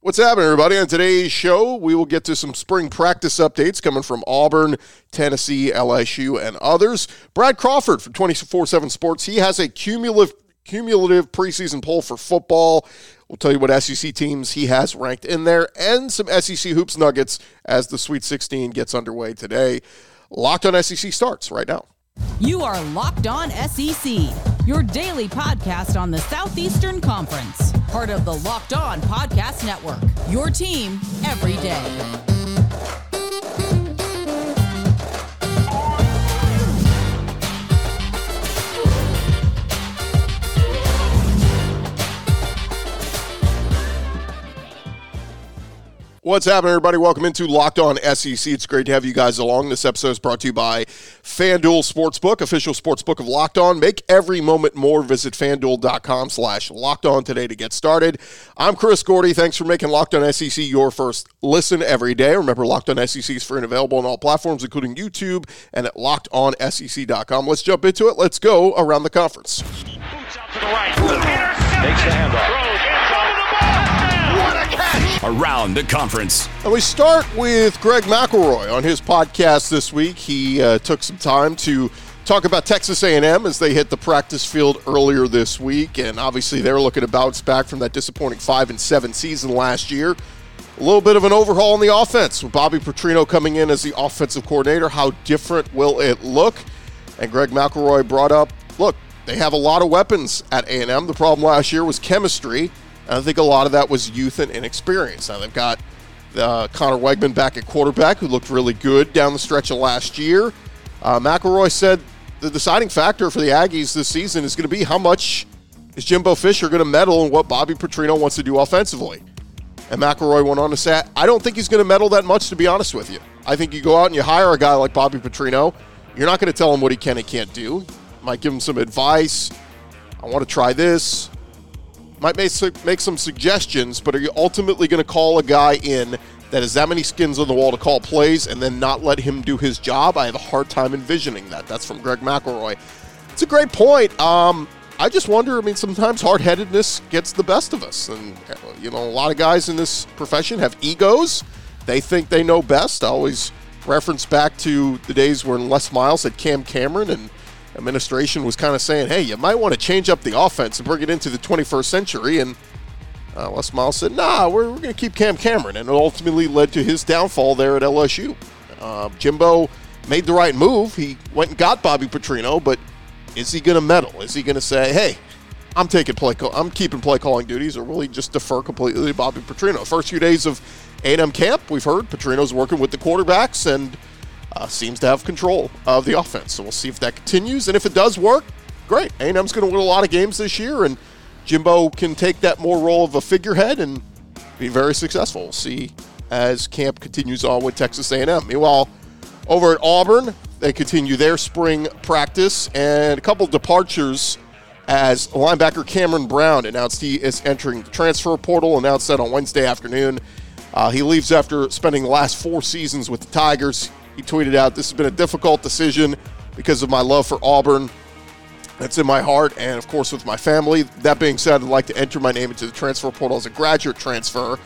What's happening, everybody? On today's show, we will get to some spring practice updates coming from Auburn, Tennessee, LSU, and others. Brad Crawford from 24 7 Sports, he has a cumulative, cumulative preseason poll for football. We'll tell you what SEC teams he has ranked in there and some SEC hoops nuggets as the Sweet 16 gets underway today. Locked on SEC starts right now. You are Locked On SEC, your daily podcast on the Southeastern Conference, part of the Locked On Podcast Network. Your team every day. What's happening, everybody? Welcome into Locked On SEC. It's great to have you guys along. This episode is brought to you by FanDuel Sportsbook, official sportsbook of Locked On. Make every moment more. Visit FanDuel.com slash Locked On today to get started. I'm Chris Gordy. Thanks for making Locked On SEC your first listen every day. Remember, Locked On SEC is free and available on all platforms, including YouTube and at LockedOnSEC.com. Let's jump into it. Let's go around the conference. Boots out to the right. Takes the handoff. Around the conference. And we start with Greg McElroy on his podcast this week. He uh, took some time to talk about Texas A&M as they hit the practice field earlier this week, and obviously they're looking to bounce back from that disappointing five and seven season last year. A little bit of an overhaul in the offense with Bobby Petrino coming in as the offensive coordinator. How different will it look? And Greg McElroy brought up, look, they have a lot of weapons at A&M. The problem last year was chemistry. And I think a lot of that was youth and inexperience. Now they've got uh, Conner Weigman back at quarterback, who looked really good down the stretch of last year. Uh, McElroy said the deciding factor for the Aggies this season is going to be how much is Jimbo Fisher going to meddle in what Bobby Petrino wants to do offensively. And McElroy went on to say, I don't think he's going to meddle that much, to be honest with you. I think you go out and you hire a guy like Bobby Petrino. You're not going to tell him what he can and can't do. Might give him some advice. I want to try this might make, some suggestions, but are you ultimately going to call a guy in that has that many skins on the wall to call plays and then not let him do his job? I have a hard time envisioning that. That's from Greg McElroy. It's a great point. Um, I just wonder. I mean, sometimes hard headedness gets the best of us, and you know, a lot of guys in this profession have egos. They think they know best. I always reference back to the days when Les Miles had Cam Cameron and administration was kind of saying, hey, you might want to change up the offense and bring it into the 21st century. And uh, Les Miles said, nah, we're, we're going to keep Cam Cameron. And it ultimately led to his downfall there at LSU. Uh, Jimbo made the right move. He went and got Bobby Petrino, but is he going to meddle? Is he going to say, hey, I'm taking play, call- I'm keeping play calling duties, or will he just defer completely to Bobby Petrino? First few days of A&M camp, we've heard Petrino's working with the quarterbacks and – uh, seems to have control of the offense. So we'll see if that continues. And if it does work, great. A&M's going to win a lot of games this year, and Jimbo can take that more role of a figurehead and be very successful. We'll see as camp continues on with Texas A&M. Meanwhile, over at Auburn, they continue their spring practice and a couple departures as linebacker Cameron Brown announced he is entering the transfer portal, announced that on Wednesday afternoon. Uh, he leaves after spending the last four seasons with the Tigers. He tweeted out, This has been a difficult decision because of my love for Auburn. That's in my heart and, of course, with my family. That being said, I'd like to enter my name into the transfer portal as a graduate transfer.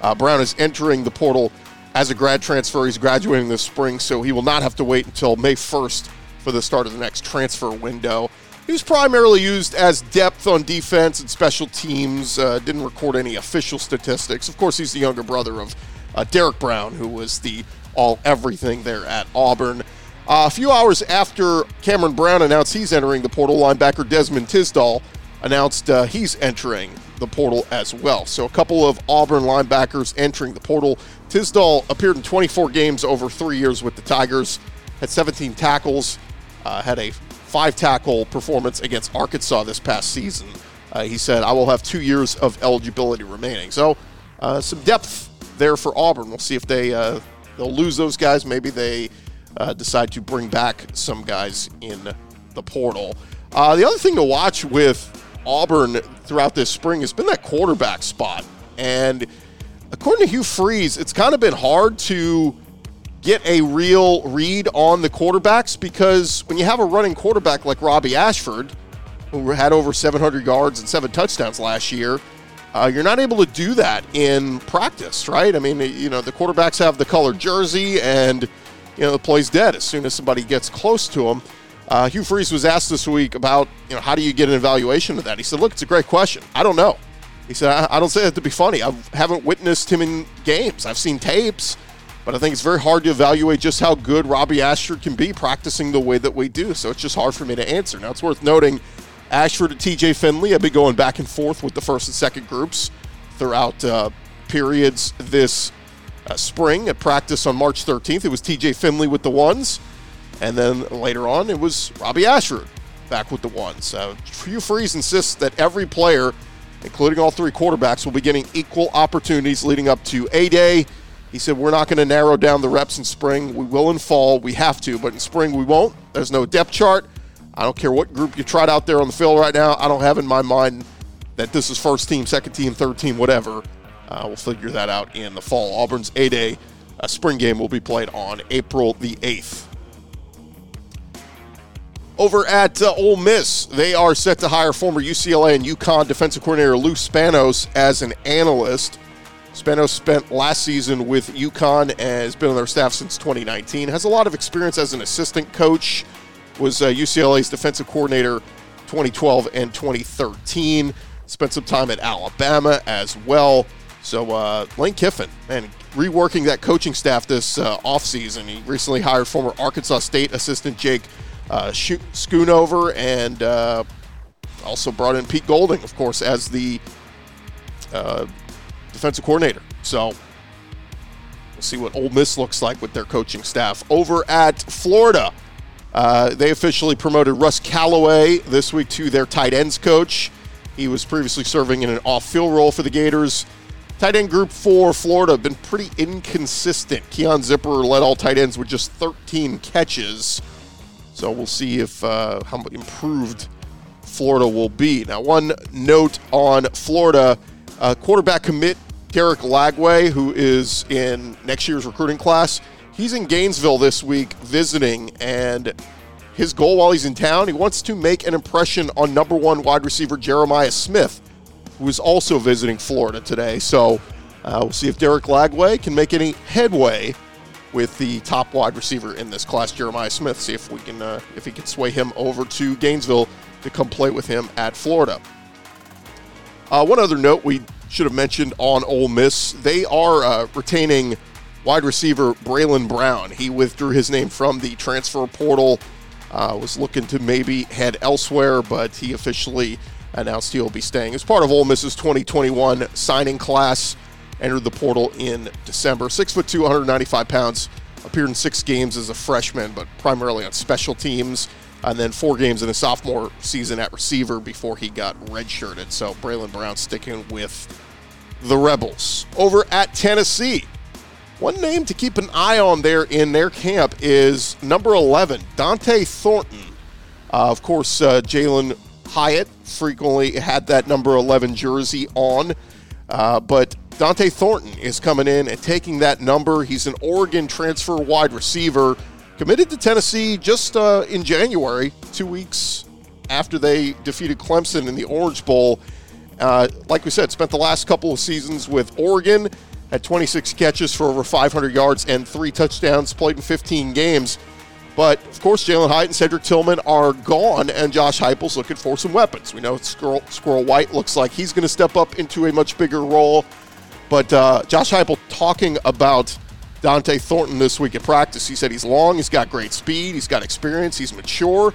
Uh, Brown is entering the portal as a grad transfer. He's graduating this spring, so he will not have to wait until May 1st for the start of the next transfer window. He was primarily used as depth on defense and special teams. Uh, didn't record any official statistics. Of course, he's the younger brother of uh, Derrick Brown, who was the all everything there at Auburn. Uh, a few hours after Cameron Brown announced he's entering the portal, linebacker Desmond Tisdol announced uh, he's entering the portal as well. So a couple of Auburn linebackers entering the portal. Tisdol appeared in 24 games over three years with the Tigers, had 17 tackles, uh, had a five tackle performance against Arkansas this past season. Uh, he said, I will have two years of eligibility remaining. So uh, some depth there for Auburn. We'll see if they uh, they'll lose those guys. Maybe they uh, decide to bring back some guys in the portal. Uh, the other thing to watch with Auburn throughout this spring has been that quarterback spot. And according to Hugh Freeze, it's kind of been hard to get a real read on the quarterbacks because when you have a running quarterback like Robbie Ashford, who had over 700 yards and seven touchdowns last year, Uh, you're not able to do that in practice, right? I mean, you know, the quarterbacks have the colored jersey and, you know, the play's dead as soon as somebody gets close to them. Uh, Hugh Freeze was asked this week about, you know, how do you get an evaluation of that? He said, look, it's a great question. I don't know. He said, I, I don't say that to be funny. I haven't witnessed him in games. I've seen tapes, but I think it's very hard to evaluate just how good Robbie Ashford can be practicing the way that we do. So it's just hard for me to answer. Now, it's worth noting Ashford and TJ Finley I've been going back and forth with the first and second groups throughout uh, periods this uh, spring. At practice on March 13th, it was TJ Finley with the ones. And then later on, it was Robbie Ashford back with the ones. Uh, Hugh Freeze insists that every player, including all three quarterbacks, will be getting equal opportunities leading up to A Day. He said, We're not going to narrow down the reps in spring. We will in fall. We have to, but in spring we won't. There's no depth chart. I don't care what group you tried out there on the field right now. I don't have in my mind that this is first team, second team, third team, whatever. Uh, we'll figure that out in the fall. Auburn's A Day uh, spring game will be played on April the 8th. Over at uh, Ole Miss, they are set to hire former UCLA and UConn defensive coordinator Lou Spanos as an analyst. Spanos spent last season with UConn and has been on their staff since 2019. Has a lot of experience as an assistant coach. Was uh, UCLA's defensive coordinator 2012 and 2013. Spent some time at Alabama as well. So uh, Lane Kiffin, man, reworking that coaching staff this uh, offseason. He recently hired former Arkansas State assistant Jake uh, Schoonover and uh, also brought in Pete Golding, of course, as the uh, defensive coordinator. So we'll see what Ole Miss looks like with their coaching staff. Over at Florida, uh, they officially promoted Russ Callaway this week to their tight ends coach. He was previously serving in an off field role for the Gators. Tight end group for Florida have been pretty inconsistent. Keon Zipper led all tight ends with just 13 catches. So we'll see if uh, how improved Florida will be. Now, one note on Florida uh, quarterback commit Derek Lagway, who is in next year's recruiting class. He's in Gainesville this week visiting, and his goal while he's in town, he wants to make an impression on number one wide receiver Jeremiah Smith, who is also visiting Florida today. So uh, we'll see if Derek Lagway can make any headway with the top wide receiver in this class, Jeremiah Smith. See if we can uh, if he can sway him over to Gainesville to come play with him at Florida. Uh, one other note we should have mentioned on Ole Miss: they are uh, retaining wide receiver Braylon Brown. He withdrew his name from the transfer portal. Uh, was looking to maybe head elsewhere, but he officially announced he'll be staying as part of Ole Miss's 2021 signing class entered the portal in December. Six foot two, 195 pounds, appeared in six games as a freshman, but primarily on special teams, and then four games in his sophomore season at receiver before he got redshirted. So Braylon Brown sticking with the Rebels. Over at Tennessee, one name to keep an eye on there in their camp is number 11, Dont'e Thornton. Uh, of course, uh, Jalin Hyatt frequently had that number 11 jersey on, uh, but Dont'e Thornton is coming in and taking that number. He's an Oregon transfer wide receiver, committed to Tennessee just uh, in January, two weeks after they defeated Clemson in the Orange Bowl. Uh, like we said, spent the last couple of seasons with Oregon, had 26 catches for over 500 yards and three touchdowns, played in 15 games. But of course, Jalin Hyatt and Cedric Tillman are gone, and Josh Heupel's looking for some weapons. We know Squirrel, Squirrel White looks like he's going to step up into a much bigger role. But uh, Josh Heupel talking about Dont'e Thornton this week at practice. He said he's long, he's got great speed, he's got experience, he's mature.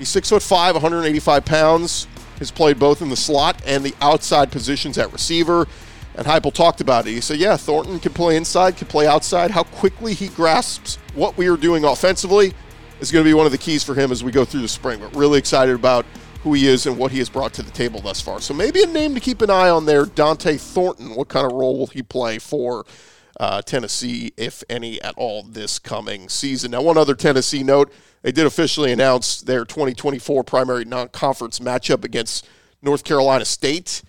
He's six foot five, 185 pounds. Has played both in the slot and the outside positions at receiver. And Heupel talked about it. He said, "Yeah, Thornton can play inside, can play outside. How quickly he grasps what we are doing offensively is going to be one of the keys for him as we go through the spring. But really excited about who he is and what he has brought to the table thus far. So maybe a name to keep an eye on there, Dont'e Thornton. What kind of role will he play for uh, Tennessee, if any at all, this coming season? Now, one other Tennessee note: they did officially announce their 2024 primary non-conference matchup against North Carolina State.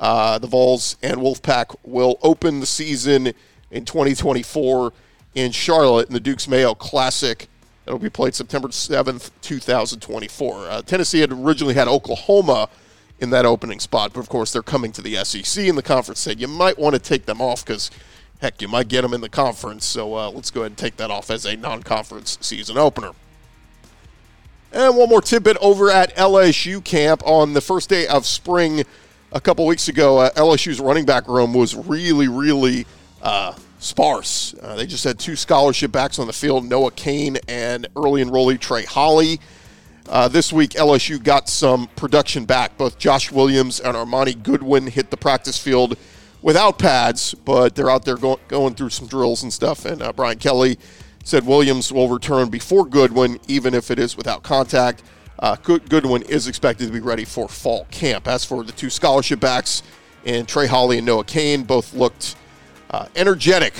Uh, the Vols and Wolfpack will open the season in 2024 in Charlotte in the Duke's Mayo Classic. It'll be played September 7th, 2024. Uh, Tennessee had originally had Oklahoma in that opening spot. But of course, they're coming to the SEC, and the conference said you might want to take them off because, heck, you might get them in the conference. So uh, let's go ahead and take that off as a non conference season opener. And one more tidbit over at LSU camp on the first day of spring a couple weeks ago. Uh, LSU's running back room was really, really uh, sparse. Uh, they just had two scholarship backs on the field Noah Cain and early enrollee Trey Holly. Uh, this week, LSU got some production back. Both Josh Williams and Armoni Goodwin hit the practice field without pads, but they're out there go- going through some drills and stuff. And uh, Brian Kelly said Williams will return before Goodwin, even if it is without contact. Uh, Goodwin is expected to be ready for fall camp. As for the two scholarship backs, and Trey Holly and Noah Cain both looked uh, energetic,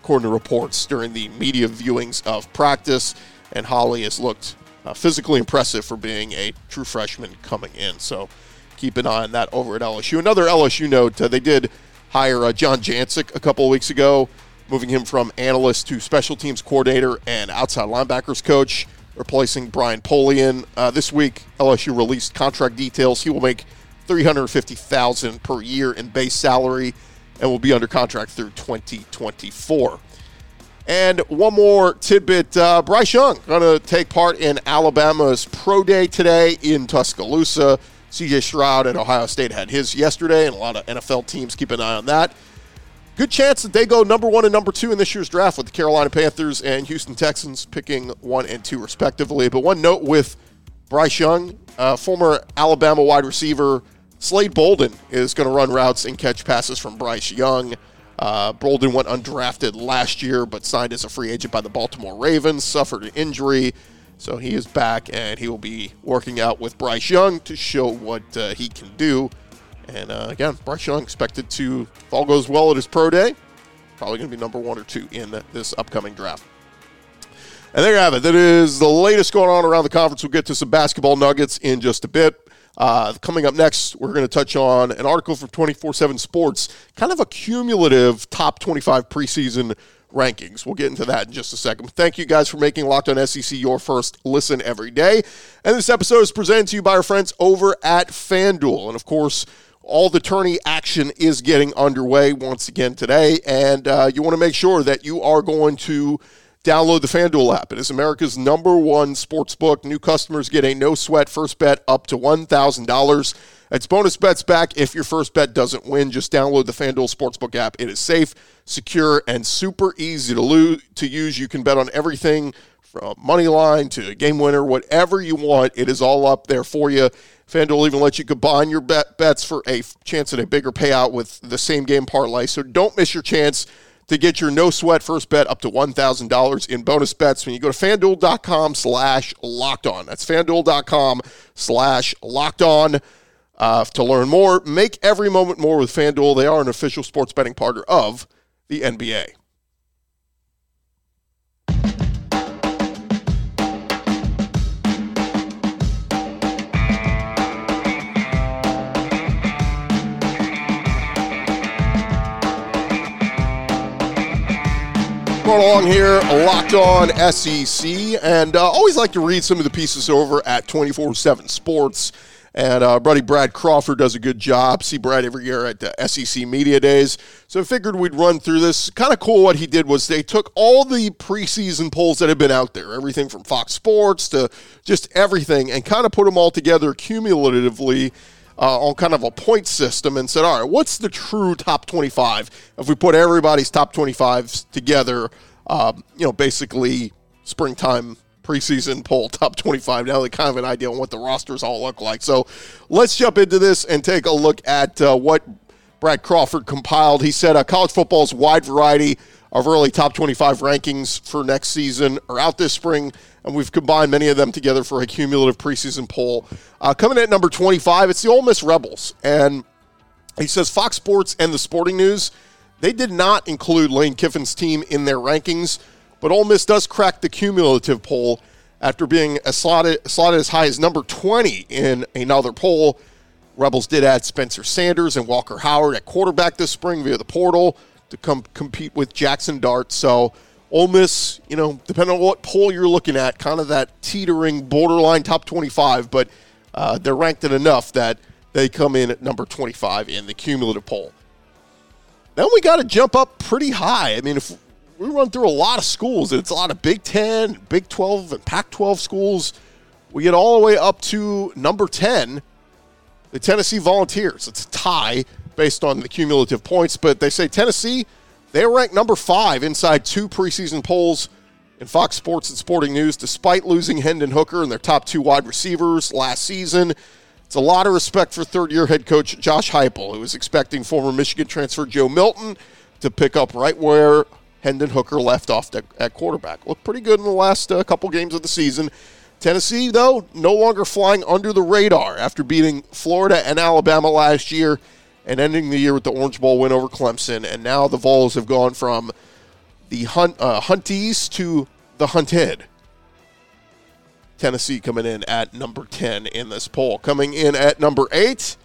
according to reports, during the media viewings of practice. And Holly has looked uh, physically impressive for being a true freshman coming in. So keep an eye on that over at LSU. Another LSU note: uh, they did hire uh, John Jancic a couple of weeks ago, moving him from analyst to special teams coordinator and outside linebackers coach, replacing Brian Polian. Uh, this week, LSU released contract details. He will make three hundred fifty thousand per year in base salary and will be under contract through 2024. And one more tidbit uh, Bryce Young going to take part in Alabama's Pro Day today in Tuscaloosa. CJ Stroud at Ohio State had his yesterday, and a lot of NFL teams keep an eye on that. Good chance that they go number one and number two in this year's draft with the Carolina Panthers and Houston Texans picking one and two respectively. But one note with Bryce Young, uh, former Alabama wide receiver, Slade Bolden is going to run routes and catch passes from Bryce Young. Uh, Bolden went undrafted last year, but signed as a free agent by the Baltimore Ravens, suffered an injury. So he is back, and he will be working out with Bryce Young to show what uh, he can do. And uh, again, Bryce Young expected to, if all goes well at his pro day, probably going to be number one or two in this upcoming draft. And there you have it. That is the latest going on around the conference. We'll get to some basketball nuggets in just a bit. Uh, coming up next, we're going to touch on an article from 24 7 Sports, kind of a cumulative top 25 preseason rankings. We'll get into that in just a second. Thank you guys for making Locked On SEC your first listen every day. And this episode is presented to you by our friends over at FanDuel. And of course, all the tourney action is getting underway once again today. And uh, you want to make sure that you are going to Download the FanDuel app. It is America's number one sports book. New customers get a no sweat first bet up to $1,000. It's bonus bets back if your first bet doesn't win. Just download the FanDuel Sportsbook app. It is safe, secure, and super easy to, to use. You can bet on everything from money line to game winner, whatever you want. It is all up there for you. FanDuel even lets you combine your bet- bets for a chance at a bigger payout with the same game parlay. So don't miss your chance to get your no sweat first bet up to $1,000 in bonus bets when you go to fanduel.com slash locked on. That's fanduel.com slash locked on. Uh, to learn more, make every moment more with FanDuel. They are an official sports betting partner of the NBA. Going along here, locked on SEC, and uh, always like to read some of the pieces over at 24 7 Sports. And uh, buddy Brad Crawford does a good job. See Brad every year at the SEC Media Days. So I figured we'd run through this. Kind of cool what he did was they took all the preseason polls that had been out there, everything from Fox Sports to just everything, and kind of put them all together cumulatively uh, on kind of a point system and said, all right, what's the true top 25 if we put everybody's top 25s together? Um, you know, basically springtime preseason poll top 25. Now they kind of an idea on what the rosters all look like. So let's jump into this and take a look at uh, what Brad Crawford compiled. He said uh, college football's wide variety of early top 25 rankings for next season are out this spring, and we've combined many of them together for a cumulative preseason poll. Uh, coming at number 25, it's the Ole Miss Rebels. And he says Fox Sports and the Sporting News, they did not include Lane Kiffin's team in their rankings, but Ole Miss does crack the cumulative poll after being slotted, slotted as high as number 20 in another poll. Rebels did add Spencer Sanders and Walker Howard at quarterback this spring via the portal to come compete with Jaxson Dart. So Ole Miss, you know, depending on what poll you're looking at, kind of that teetering borderline top 25, but uh, they're ranked at enough that They come in at number 25 in the cumulative poll. Then we got to jump up pretty high. I mean, if we run through a lot of schools, it's a lot of Big 10, Big 12, and Pac 12 schools. We get all the way up to number 10, the Tennessee Volunteers. It's a tie based on the cumulative points, but they say Tennessee, they're ranked number five inside two preseason polls in Fox Sports and Sporting News, despite losing Hendon Hooker and their top two wide receivers last season. It's a lot of respect for third year head coach Josh Heupel, who is expecting former Michigan transfer Joe Milton to pick up right where Hendon Hooker left off at quarterback. Looked pretty good in the last uh, couple games of the season. Tennessee, though, no longer flying under the radar after beating Florida and Alabama last year and ending the year with the Orange Bowl win over Clemson. And now the Vols have gone from the hunt, uh, Hunties to the Hunted. Tennessee coming in at number 10 in this poll. Coming in at number 8,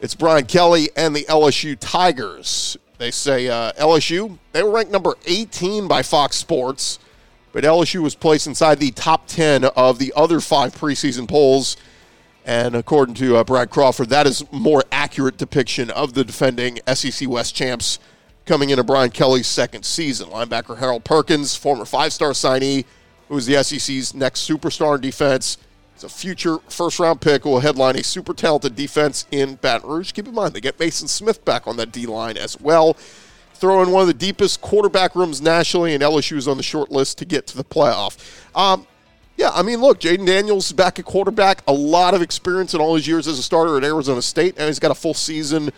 it's Brian Kelly and the LSU Tigers. They say uh, LSU, they were ranked number 18 by Fox Sports, but LSU was placed inside the top 10 of the other five preseason polls. And according to uh, Brad Crawford, that is more accurate depiction of the defending SEC West champs coming into Brian Kelly's second season. Linebacker Harold Perkins, former five star signee, who is the SEC's next superstar in defense. It's a future first round pick who will headline a super talented defense in Baton Rouge. Keep in mind, they get Maason Smith back on that D line as well. Throw in one of the deepest quarterback rooms nationally, and LSU is on the short list to get to the playoff. Um, yeah, I mean, look, Jayden Daniels back at quarterback, a lot of experience in all his years as a starter at Arizona State, and he's got a full season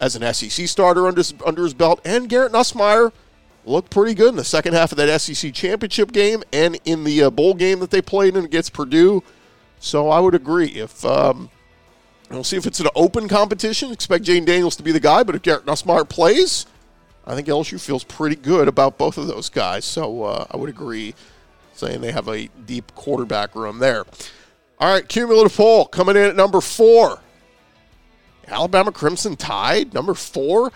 as an SEC starter under his, under his belt. And Garrett Nussmeier looked pretty good in the second half of that SEC championship game and in the uh, bowl game that they played in against Purdue. So I would agree. If um, we'll see if it's an open competition, expect Jayden Daniels to be the guy. But if Garrett Nussmeier plays, I think LSU feels pretty good about both of those guys. So uh, I would agree, saying they have a deep quarterback room there. All right, cumulative poll coming in at number four. Alabama Crimson Tide, number four.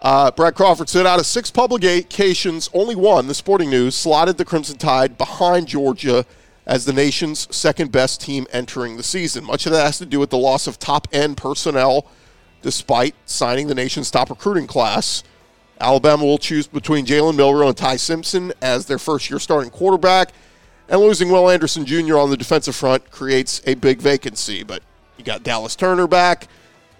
Uh, Brad Crawford said out of six publications, only one, the Sporting News, slotted the Crimson Tide behind Georgia as the nation's second best team entering the season. Much of that has to do with the loss of top end personnel despite signing the nation's top recruiting class. Alabama will choose between Jalen Milroe and Ty Simpson as their first year starting quarterback, and losing Will Anderson Jr. on the defensive front creates a big vacancy. But you got Dallas Turner back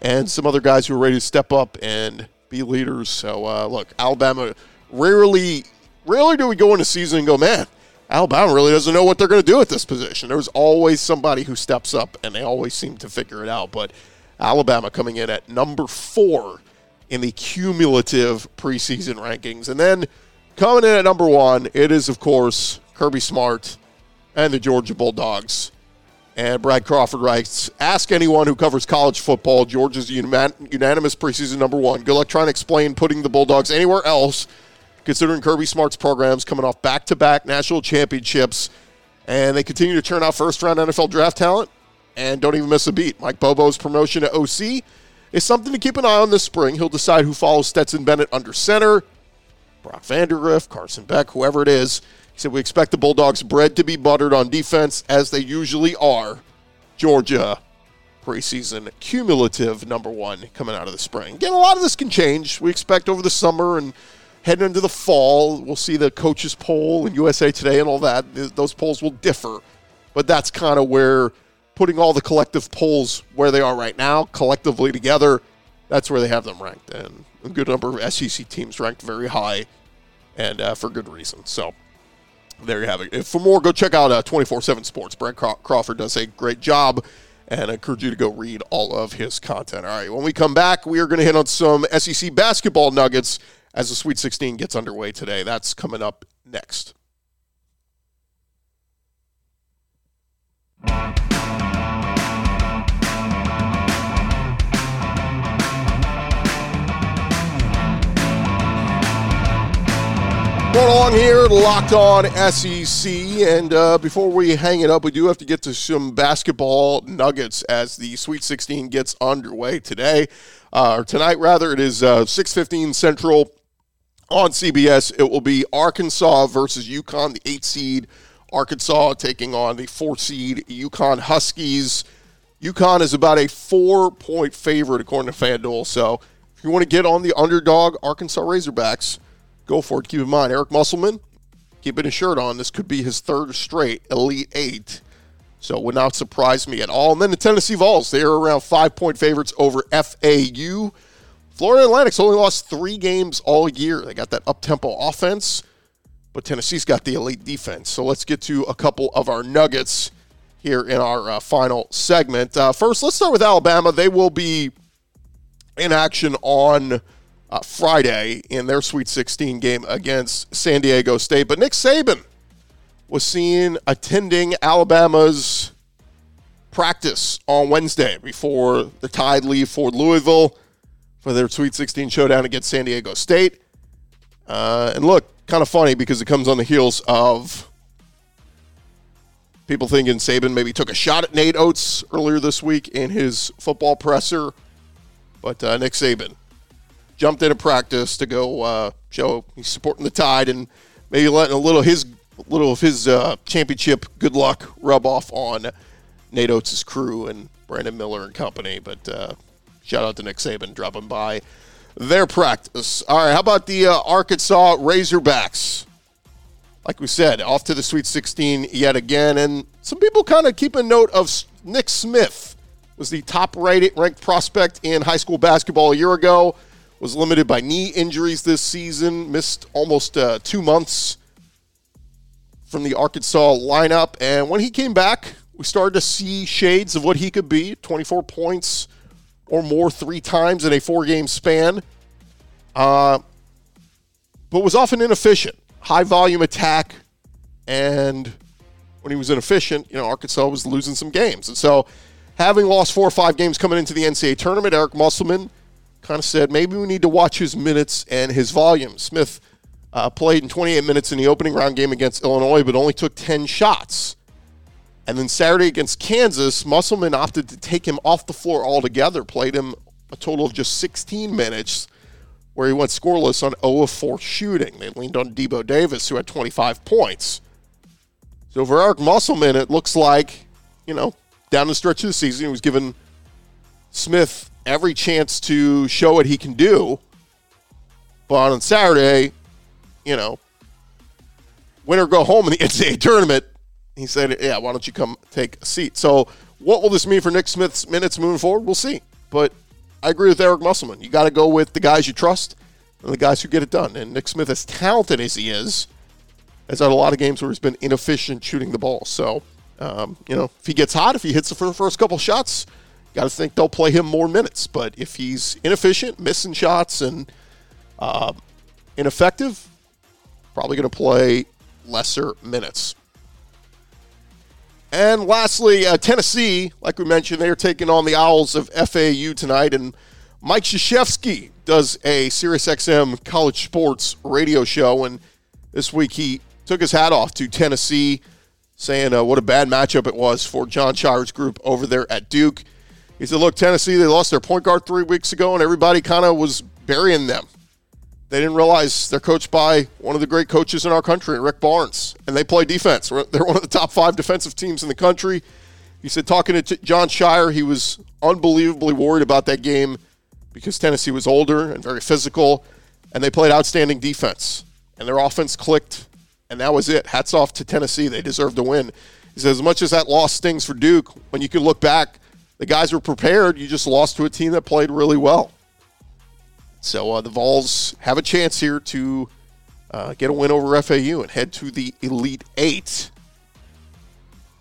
and some other guys who are ready to step up and be leaders. So uh, look, Alabama rarely, rarely do we go into season and go, man, Alabama really doesn't know what they're going to do at this position. There's always somebody who steps up, and they always seem to figure it out. But Alabama coming in at number four in the cumulative preseason rankings, and then coming in at number one, it is of course Kirby Smart and the Georgia Bulldogs. And Brad Crawford writes Ask anyone who covers college football. Georgia's unanimous preseason number one. Good luck trying to explain putting the Bulldogs anywhere else, considering Kirby Smart's programs coming off back to back national championships. And they continue to turn out first round NFL draft talent and don't even miss a beat. Mike Bobo's promotion to OC is something to keep an eye on this spring. He'll decide who follows Stetson Bennett under center, Brock Vandagriff, Carson Beck, whoever it is. He said, We expect the Bulldogs' bread to be buttered on defense, as they usually are. Georgia, preseason cumulative number one coming out of the spring. Again, a lot of this can change. We expect over the summer and heading into the fall, we'll see the coaches' poll and USA Today and all that. Those polls will differ. But that's kind of where putting all the collective polls where they are right now, collectively together, that's where they have them ranked. And a good number of SEC teams ranked very high and uh, for good reason. So there you have it. If for more, go check out uh, 24 7 Sports. Brad Crawford does a great job, and I encourage you to go read all of his content. All right, when we come back, we are going to hit on some SEC basketball nuggets as the Sweet 16 gets underway today. That's coming up next. Going along here, locked on SEC. And uh, before we hang it up, we do have to get to some basketball nuggets as the Sweet 16 gets underway today, uh, or tonight rather. It is uh, 6:15 Central on CBS. It will be Arkansas versus UConn, the eight seed Arkansas taking on the four seed UConn Huskies. UConn is about a four point favorite according to FanDuel. So if you want to get on the underdog Arkansas Razorbacks, go for it. Keep in mind, Eric Musselman, keeping his shirt on. This could be his third straight Elite Eight. So it would not surprise me at all. And then the Tennessee Vols, they are around five point favorites over FAU. Florida Atlantic's only lost three games all year. They got that up tempo offense, but Tennessee's got the elite defense. So let's get to a couple of our nuggets here in our uh, final segment. Uh, first, let's start with Alabama. They will be in action on uh, Friday in their Sweet 16 game against San Diego State. But Nick Saban was seen attending Alabama's practice on Wednesday before the Tide leave for Louisville for their Sweet 16 showdown against San Diego State. Uh, and look, kind of funny because it comes on the heels of People thinking Saban maybe took a shot at Nate Oats earlier this week in his football presser, but uh, Nick Saban jumped into practice to go uh, show he's supporting the Tide and maybe letting a little his little of his uh, championship good luck rub off on Nate Oats' crew and Brandon Miller and company. But uh, shout out to Nick Saban dropping by their practice. All right, how about the uh, Arkansas Razorbacks? like we said, off to the Sweet 16 yet again. And some people kind of keep a note of Nick Smith was the top rated ranked prospect in high school basketball a year ago. Was limited by knee injuries this season. Missed almost uh, two months from the Arkansas lineup. And when he came back, we started to see shades of what he could be 24 points or more three times in a four game span. Uh, but was often inefficient high volume attack, and when he was inefficient, you know, Arkansas was losing some games. And so, having lost four or five games coming into the NCAA tournament, Eric Musselman kind of said maybe we need to watch his minutes and his volume. Smith uh, played in 28 minutes in the opening round game against Illinois, but only took 10 shots. And then Saturday against Kansas, Musselman opted to take him off the floor altogether, played him a total of just 16 minutes where he went scoreless on 0 of 4 shooting. They leaned on Devo Davis, who had 25 points. So for Eric Musselman, it looks like, you know, down the stretch of the season, he was given Smith every chance to show what he can do. But on Saturday, you know, win or go home in the NCAA tournament, he said, yeah, why don't you come take a seat? So what will this mean for Nick Smith's minutes moving forward? We'll see. But I agree with Eric Musselman. You got to go with the guys you trust and the guys who get it done. And Nick Smith, as talented as he is, has had a lot of games where he's been inefficient shooting the ball. So, um, you know, if he gets hot, if he hits the first couple shots, got to think they'll play him more minutes. But if he's inefficient, missing shots, and uh, ineffective, probably going to play lesser minutes. And lastly, uh, Tennessee, like we mentioned, they are taking on the Owls of FAU tonight. And Mike Krzyzewski does a SiriusXM college sports radio show. And this week he took his hat off to Tennessee, saying uh, what a bad matchup it was for Jon Scheyer's group over there at Duke. He said, Look, Tennessee, they lost their point guard three weeks ago, and everybody kind of was burying them. They didn't realize they're coached by one of the great coaches in our country, Rick Barnes, and they play defense. They're one of the top five defensive teams in the country. He said, talking to Jon Scheyer, he was unbelievably worried about that game because Tennessee was older and very physical, and they played outstanding defense. And their offense clicked, and that was it. Hats off to Tennessee. They deserved to win. He said, as much as that loss stings for Duke, when you can look back, the guys were prepared. You just lost to a team that played really well. So uh, the Vols have a chance here to uh, get a win over FAU and head to the Elite Eight.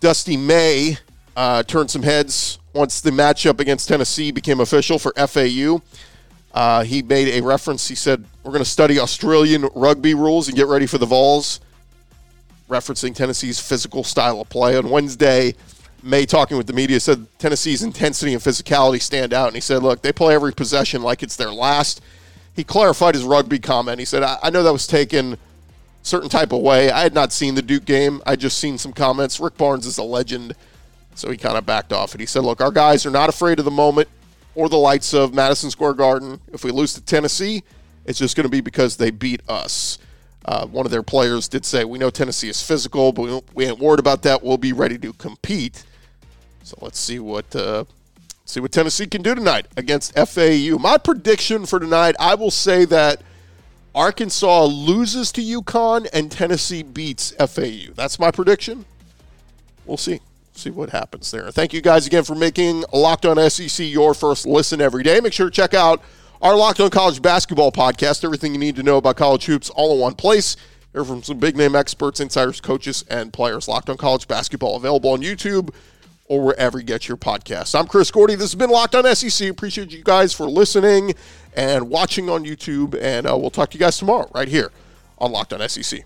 Dusty May uh, turned some heads once the matchup against Tennessee became official for FAU. Uh, he made a reference. He said, We're going to study Australian rugby rules and get ready for the Vols, referencing Tennessee's physical style of play. On Wednesday, May, talking with the media, said Tennessee's intensity and physicality stand out. And he said, look, they play every possession like it's their last. He clarified his rugby comment. He said, I, I know that was taken certain type of way. I had not seen the Duke game. I just seen some comments. Rick Barnes is a legend. So he kind of backed off and he said, look, our guys are not afraid of the moment or the lights of Madison Square Garden. If we lose to Tennessee, it's just going to be because they beat us. Uh, one of their players did say, We know Tennessee is physical, but we ain't worried about that. We'll be ready to compete. So let's see what uh, see what Tennessee can do tonight against FAU. My prediction for tonight, I will say that Arkansas loses to UConn and Tennessee beats FAU. That's my prediction. We'll see. See what happens there. Thank you guys again for making Locked On SEC your first listen every day. Make sure to check out our Locked On College Basketball podcast. Everything you need to know about college hoops all in one place. Hear from some big name experts, insiders, coaches, and players. Locked On College Basketball available on YouTube or wherever you get your podcasts. I'm Chris Gordy. This has been Locked On SEC. Appreciate you guys for listening and watching on YouTube. And uh, we'll talk to you guys tomorrow right here on Locked On SEC.